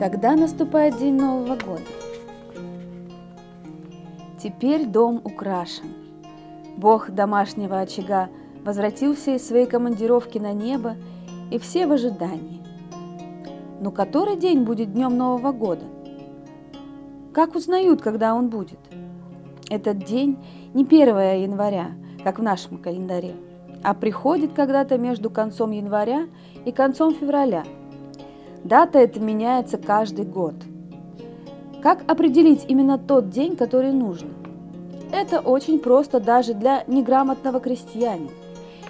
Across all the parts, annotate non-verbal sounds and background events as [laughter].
Когда наступает день Нового года? Теперь дом украшен. Бог домашнего очага возвратился из своей командировки на небо, и все в ожидании. Но который день будет днем Нового года? Как узнают, когда он будет? Этот день не 1 января, как в нашем календаре, а приходит когда-то между концом января и концом февраля – Дата эта меняется каждый год. Как определить именно тот день, который нужно? Это очень просто даже для неграмотного крестьянина.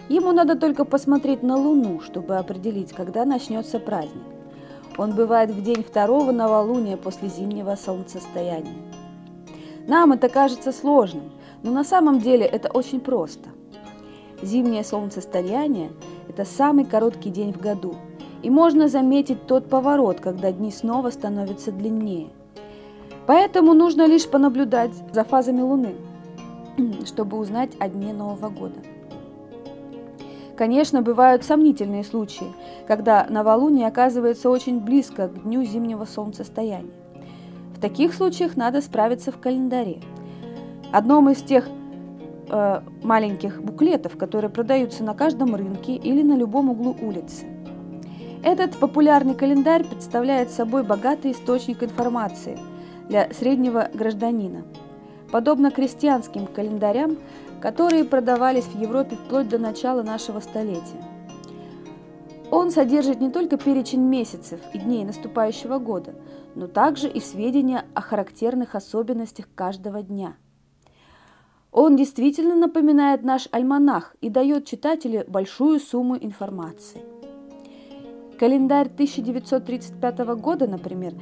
Ему надо только посмотреть на Луну, чтобы определить, когда начнется праздник. Он бывает в день второго новолуния после зимнего солнцестояния. Нам это кажется сложным, но на самом деле это очень просто. Зимнее солнцестояние – это самый короткий день в году – и можно заметить тот поворот, когда дни снова становятся длиннее. Поэтому нужно лишь понаблюдать за фазами Луны, [clears throat] чтобы узнать о дне Нового года. Конечно, бывают сомнительные случаи, когда новолуние оказывается очень близко к дню зимнего солнцестояния. В таких случаях надо справиться в календаре. Одном из тех э, маленьких буклетов, которые продаются на каждом рынке или на любом углу улицы – этот популярный календарь представляет собой богатый источник информации для среднего гражданина. Подобно крестьянским календарям, которые продавались в Европе вплоть до начала нашего столетия. Он содержит не только перечень месяцев и дней наступающего года, но также и сведения о характерных особенностях каждого дня. Он действительно напоминает наш альманах и дает читателю большую сумму информации. Календарь 1935 года, например,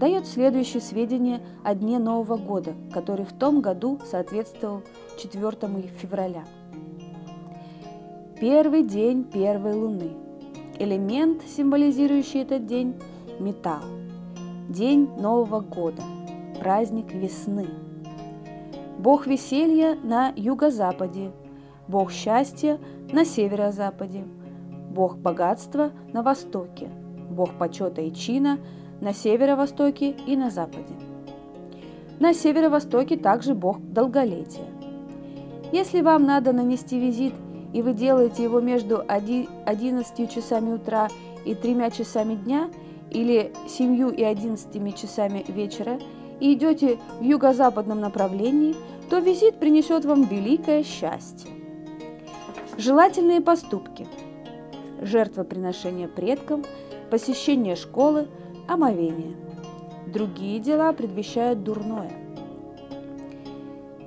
дает следующие сведения о дне Нового года, который в том году соответствовал 4 февраля. Первый день первой луны. Элемент, символизирующий этот день – металл. День Нового года. Праздник весны. Бог веселья на юго-западе. Бог счастья на северо-западе – бог богатства на востоке, бог почета и чина на северо-востоке и на западе. На северо-востоке также бог долголетия. Если вам надо нанести визит, и вы делаете его между 11 часами утра и 3 часами дня, или 7 и 11 часами вечера, и идете в юго-западном направлении, то визит принесет вам великое счастье. Желательные поступки – жертвоприношение предкам, посещение школы, омовение. Другие дела предвещают дурное.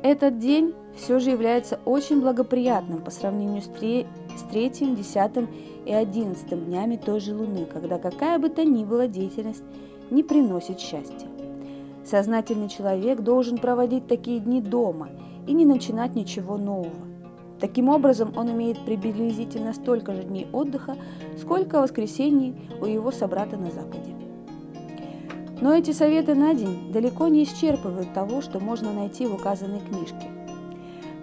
Этот день все же является очень благоприятным по сравнению с, три, с третьим, десятым и одиннадцатым днями той же Луны, когда какая бы то ни была деятельность не приносит счастья. Сознательный человек должен проводить такие дни дома и не начинать ничего нового. Таким образом, он имеет приблизительно столько же дней отдыха, сколько воскресений у его собрата на Западе. Но эти советы на день далеко не исчерпывают того, что можно найти в указанной книжке.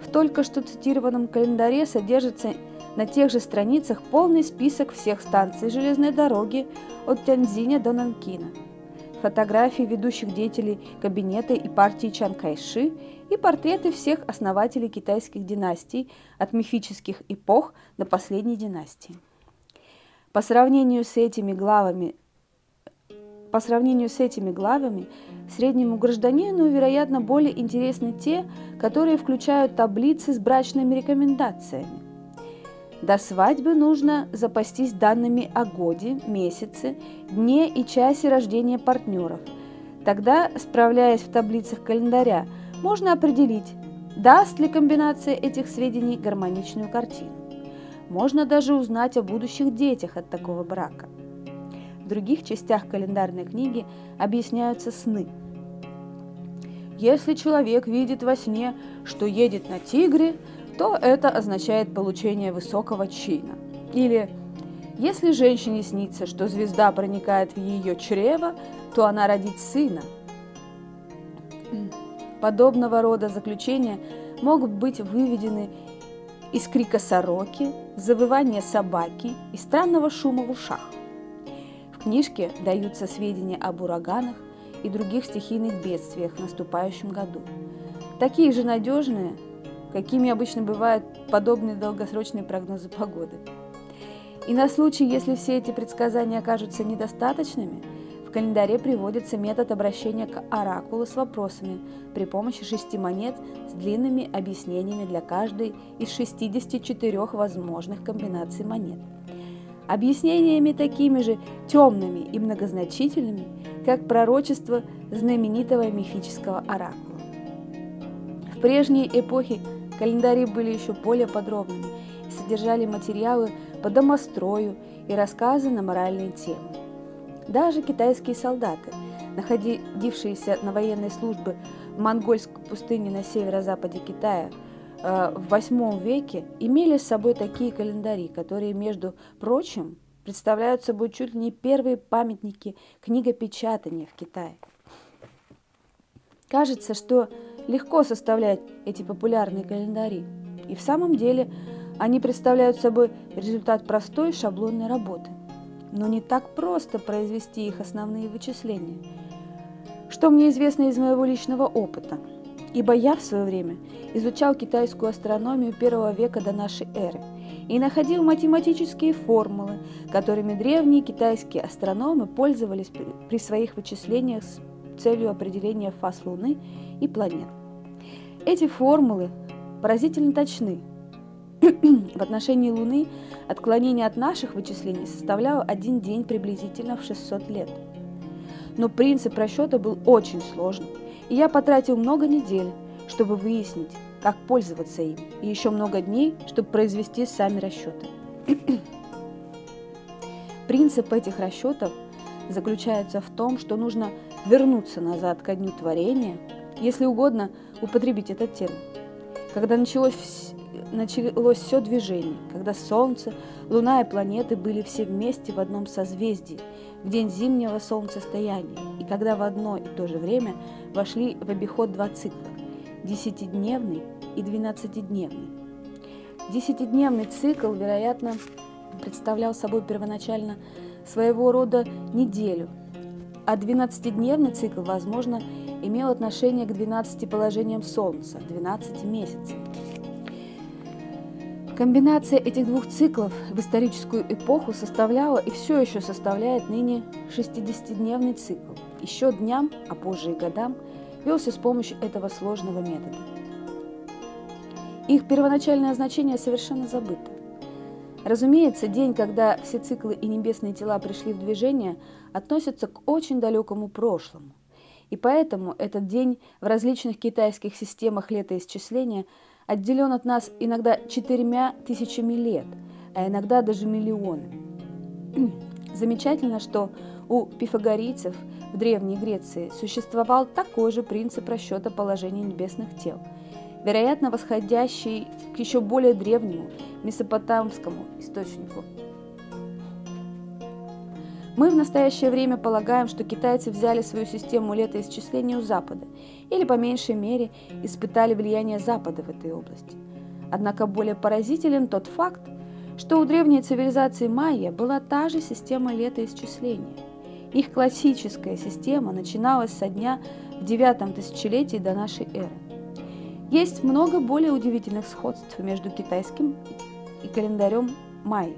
В только что цитированном календаре содержится на тех же страницах полный список всех станций железной дороги от Тяньцзиня до Нанкина – фотографии ведущих деятелей кабинета и партии Чан Кайши и портреты всех основателей китайских династий от мифических эпох до последней династии. По сравнению с этими главами по сравнению с этими главами, среднему гражданину, вероятно, более интересны те, которые включают таблицы с брачными рекомендациями. До свадьбы нужно запастись данными о годе, месяце, дне и часе рождения партнеров. Тогда, справляясь в таблицах календаря, можно определить, даст ли комбинация этих сведений гармоничную картину. Можно даже узнать о будущих детях от такого брака. В других частях календарной книги объясняются сны. Если человек видит во сне, что едет на тигре, то это означает получение высокого чина. Или если женщине снится, что звезда проникает в ее чрево, то она родит сына. Подобного рода заключения могут быть выведены из крика сороки, завывания собаки и странного шума в ушах. В книжке даются сведения об ураганах и других стихийных бедствиях в наступающем году. Такие же надежные, какими обычно бывают подобные долгосрочные прогнозы погоды. И на случай, если все эти предсказания окажутся недостаточными, в календаре приводится метод обращения к оракулу с вопросами при помощи шести монет с длинными объяснениями для каждой из 64 возможных комбинаций монет. Объяснениями такими же темными и многозначительными, как пророчество знаменитого мифического оракула. В прежней эпохе календари были еще более подробными и содержали материалы по домострою и рассказы на моральные темы. Даже китайские солдаты, находившиеся на военной службе в монгольской пустыне на северо-западе Китая э, в VIII веке, имели с собой такие календари, которые, между прочим, представляют собой чуть ли не первые памятники книгопечатания в Китае. Кажется, что легко составлять эти популярные календари. И в самом деле они представляют собой результат простой шаблонной работы. Но не так просто произвести их основные вычисления. Что мне известно из моего личного опыта? Ибо я в свое время изучал китайскую астрономию первого века до нашей эры и находил математические формулы, которыми древние китайские астрономы пользовались при своих вычислениях целью определения фаз Луны и планет. Эти формулы поразительно точны. [clears throat] В отношении Луны отклонение от наших вычислений составляло один день приблизительно в 600 лет. Но принцип расчета был очень сложным, и я потратил много недель, чтобы выяснить, как пользоваться им, и еще много дней, чтобы произвести сами расчеты. [clears throat] Принцип этих расчетов заключается в том, что нужно вернуться назад ко дню творения – если угодно употребить этот термин. Когда началось, началось все движение, когда Солнце, Луна и планеты были все вместе в одном созвездии, в день зимнего солнцестояния, и когда в одно и то же время вошли в обиход два цикла – десятидневный и двенадцатидневный. Десятидневный цикл, вероятно, представлял собой первоначально своего рода неделю, а двенадцатидневный цикл, возможно, имел отношение к 12 положениям Солнца, 12 месяцев. Комбинация этих двух циклов в историческую эпоху составляла и все еще составляет ныне 60-дневный цикл. Еще дням, а позже и годам, велся с помощью этого сложного метода. Их первоначальное значение совершенно забыто. Разумеется, день, когда все циклы и небесные тела пришли в движение, относится к очень далекому прошлому – и поэтому этот день в различных китайских системах летоисчисления отделен от нас иногда четырьмя тысячами лет, а иногда даже миллионами. [clears throat] Замечательно, что у пифагорийцев в Древней Греции существовал такой же принцип расчета положения небесных тел, вероятно, восходящий к еще более древнему месопотамскому источнику – мы в настоящее время полагаем, что китайцы взяли свою систему летоисчисления у Запада или, по меньшей мере, испытали влияние Запада в этой области. Однако более поразителен тот факт, что у древней цивилизации майя была та же система летоисчисления. Их классическая система начиналась со дня в девятом тысячелетии до нашей эры. Есть много более удивительных сходств между китайским и календарем майя.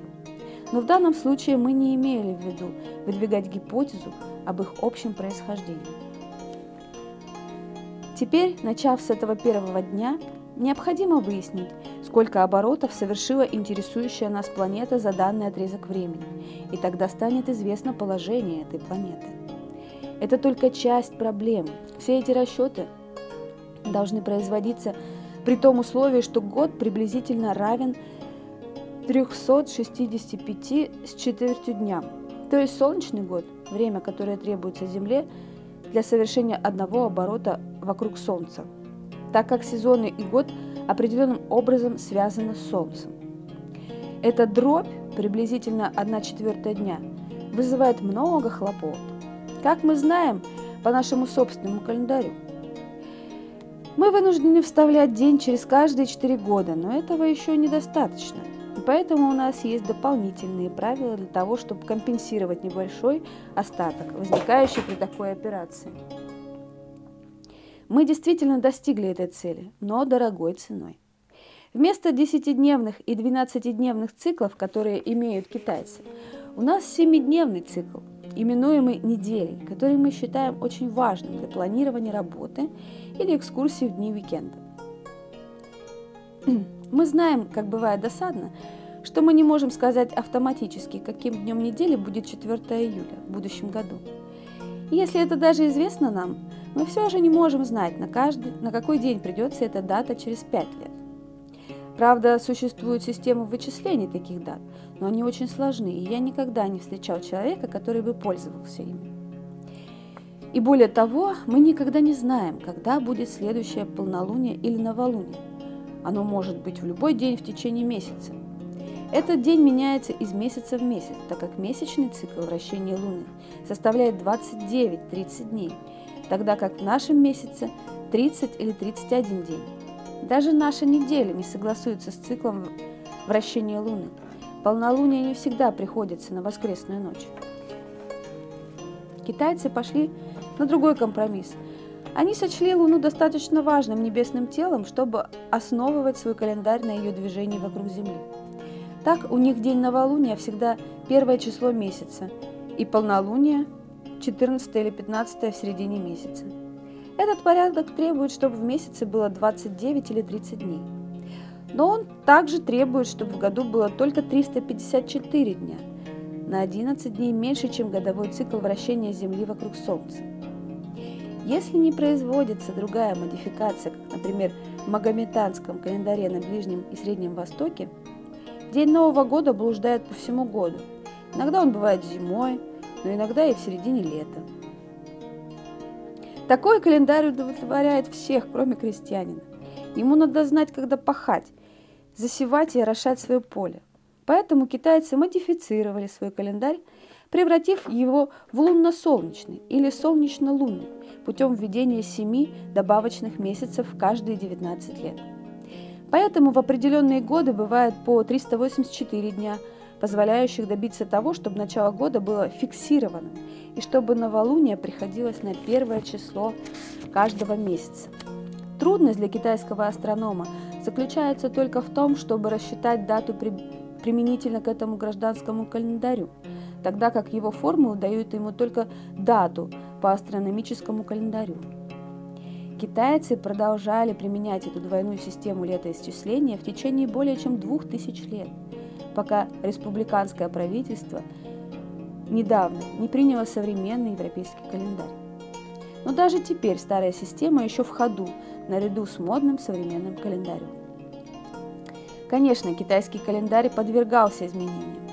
Но в данном случае мы не имели в виду выдвигать гипотезу об их общем происхождении. Теперь, начав с этого первого дня, необходимо выяснить, сколько оборотов совершила интересующая нас планета за данный отрезок времени, и тогда станет известно положение этой планеты. Это только часть проблемы. Все эти расчеты должны производиться при том условии, что год приблизительно равен 365 с четвертью дня. То есть солнечный год – время, которое требуется Земле для совершения одного оборота вокруг Солнца, так как сезоны и год определенным образом связаны с Солнцем. Эта дробь, приблизительно 1 четвертая дня, вызывает много хлопот. Как мы знаем по нашему собственному календарю. Мы вынуждены вставлять день через каждые 4 года, но этого еще недостаточно – поэтому у нас есть дополнительные правила для того, чтобы компенсировать небольшой остаток, возникающий при такой операции. Мы действительно достигли этой цели, но дорогой ценой. Вместо 10-дневных и 12-дневных циклов, которые имеют китайцы, у нас 7-дневный цикл, именуемый неделей, который мы считаем очень важным для планирования работы или экскурсий в дни уикенда. Мы знаем, как бывает досадно, что мы не можем сказать автоматически, каким днем недели будет 4 июля в будущем году. И если это даже известно нам, мы все же не можем знать, на, каждый, на какой день придется эта дата через 5 лет. Правда, существует система вычислений таких дат, но они очень сложны, и я никогда не встречал человека, который бы пользовался ими. И более того, мы никогда не знаем, когда будет следующее полнолуние или новолуние. Оно может быть в любой день в течение месяца. Этот день меняется из месяца в месяц, так как месячный цикл вращения Луны составляет 29-30 дней, тогда как в нашем месяце 30 или 31 день. Даже наша неделя не согласуется с циклом вращения Луны. Полнолуние не всегда приходится на воскресную ночь. Китайцы пошли на другой компромисс – они сочли Луну достаточно важным небесным телом, чтобы основывать свой календарь на ее движении вокруг Земли. Так у них день новолуния всегда первое число месяца, и полнолуние 14 или 15 в середине месяца. Этот порядок требует, чтобы в месяце было 29 или 30 дней. Но он также требует, чтобы в году было только 354 дня, на 11 дней меньше, чем годовой цикл вращения Земли вокруг Солнца. Если не производится другая модификация, как, например, в магометанском календаре на Ближнем и Среднем Востоке, день Нового года блуждает по всему году. Иногда он бывает зимой, но иногда и в середине лета. Такой календарь удовлетворяет всех, кроме крестьянина. Ему надо знать, когда пахать, засевать и орошать свое поле. Поэтому китайцы модифицировали свой календарь, превратив его в лунно-солнечный или солнечно-лунный путем введения семи добавочных месяцев каждые 19 лет. Поэтому в определенные годы бывает по 384 дня, позволяющих добиться того, чтобы начало года было фиксированным и чтобы новолуние приходилось на первое число каждого месяца. Трудность для китайского астронома заключается только в том, чтобы рассчитать дату при... применительно к этому гражданскому календарю, тогда как его формулы дают ему только дату по астрономическому календарю. Китайцы продолжали применять эту двойную систему летоисчисления в течение более чем двух тысяч лет, пока республиканское правительство недавно не приняло современный европейский календарь. Но даже теперь старая система еще в ходу, наряду с модным современным календарем. Конечно, китайский календарь подвергался изменениям.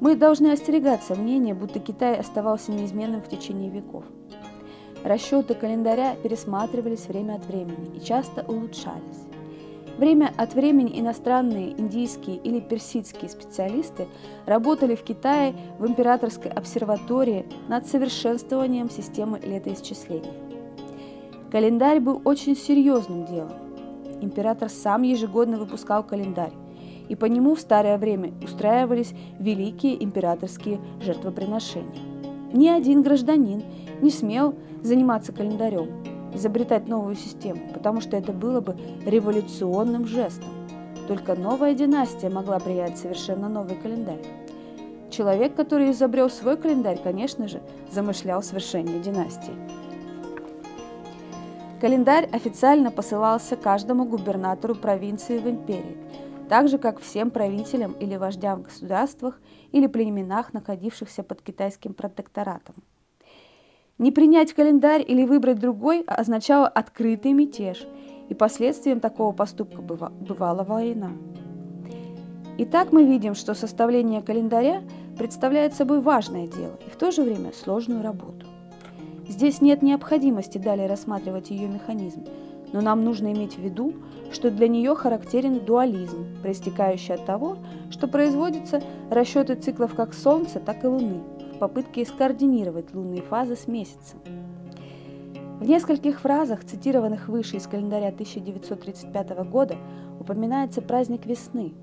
Мы должны остерегаться мнения, будто Китай оставался неизменным в течение веков. Расчеты календаря пересматривались время от времени и часто улучшались. Время от времени иностранные, индийские или персидские специалисты работали в Китае в императорской обсерватории над совершенствованием системы летоисчисления. Календарь был очень серьезным делом. Император сам ежегодно выпускал календарь, и по нему в старое время устраивались великие императорские жертвоприношения. Ни один гражданин не смел заниматься календарем, изобретать новую систему, потому что это было бы революционным жестом. Только новая династия могла принять совершенно новый календарь. Человек, который изобрел свой календарь, конечно же, замышлял свершение династии. Календарь официально посылался каждому губернатору провинции в империи – так же, как всем правителям или вождям в государствах или племенах, находившихся под китайским протекторатом. Не принять календарь или выбрать другой означало открытый мятеж, и последствием такого поступка бывала война. Итак, мы видим, что составление календаря представляет собой важное дело и в то же время сложную работу. Здесь нет необходимости далее рассматривать ее механизм, но нам нужно иметь в виду, что для нее характерен дуализм, проистекающий от того, что производятся расчеты циклов как Солнца, так и Луны попытке скоординировать лунные фазы с Месяцем. В нескольких фразах, цитированных выше из календаря 1935 года, упоминается праздник весны.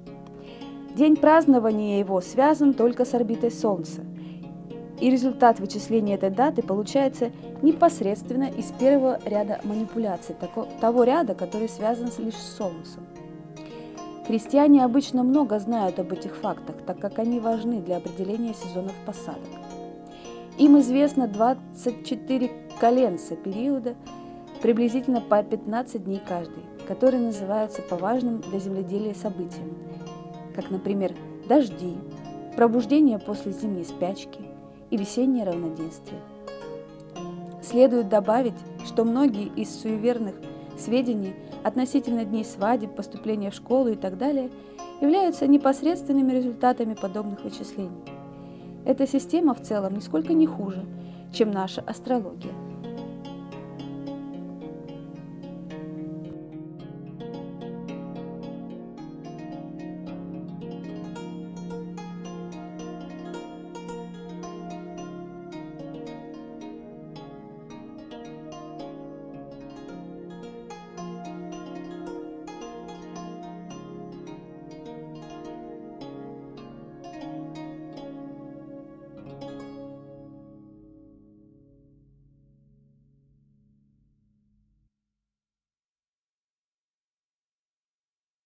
День празднования его связан только с орбитой Солнца, и результат вычисления этой даты получается непосредственно из первого ряда манипуляций, того ряда, который связан лишь с Солнцем. Крестьяне обычно много знают об этих фактах, так как они важны для определения сезонов посадок. Им известно 24 коленца периода, приблизительно по 15 дней каждый, которые называются по важным для земледелия событиям, как, например, дожди, пробуждение после зимней спячки и весеннее равноденствие. Следует добавить, что многие из суеверных сведений относительно дней свадеб, поступления в школу и так далее являются непосредственными результатами подобных вычислений. Эта система в целом нисколько не хуже, чем наша астрология –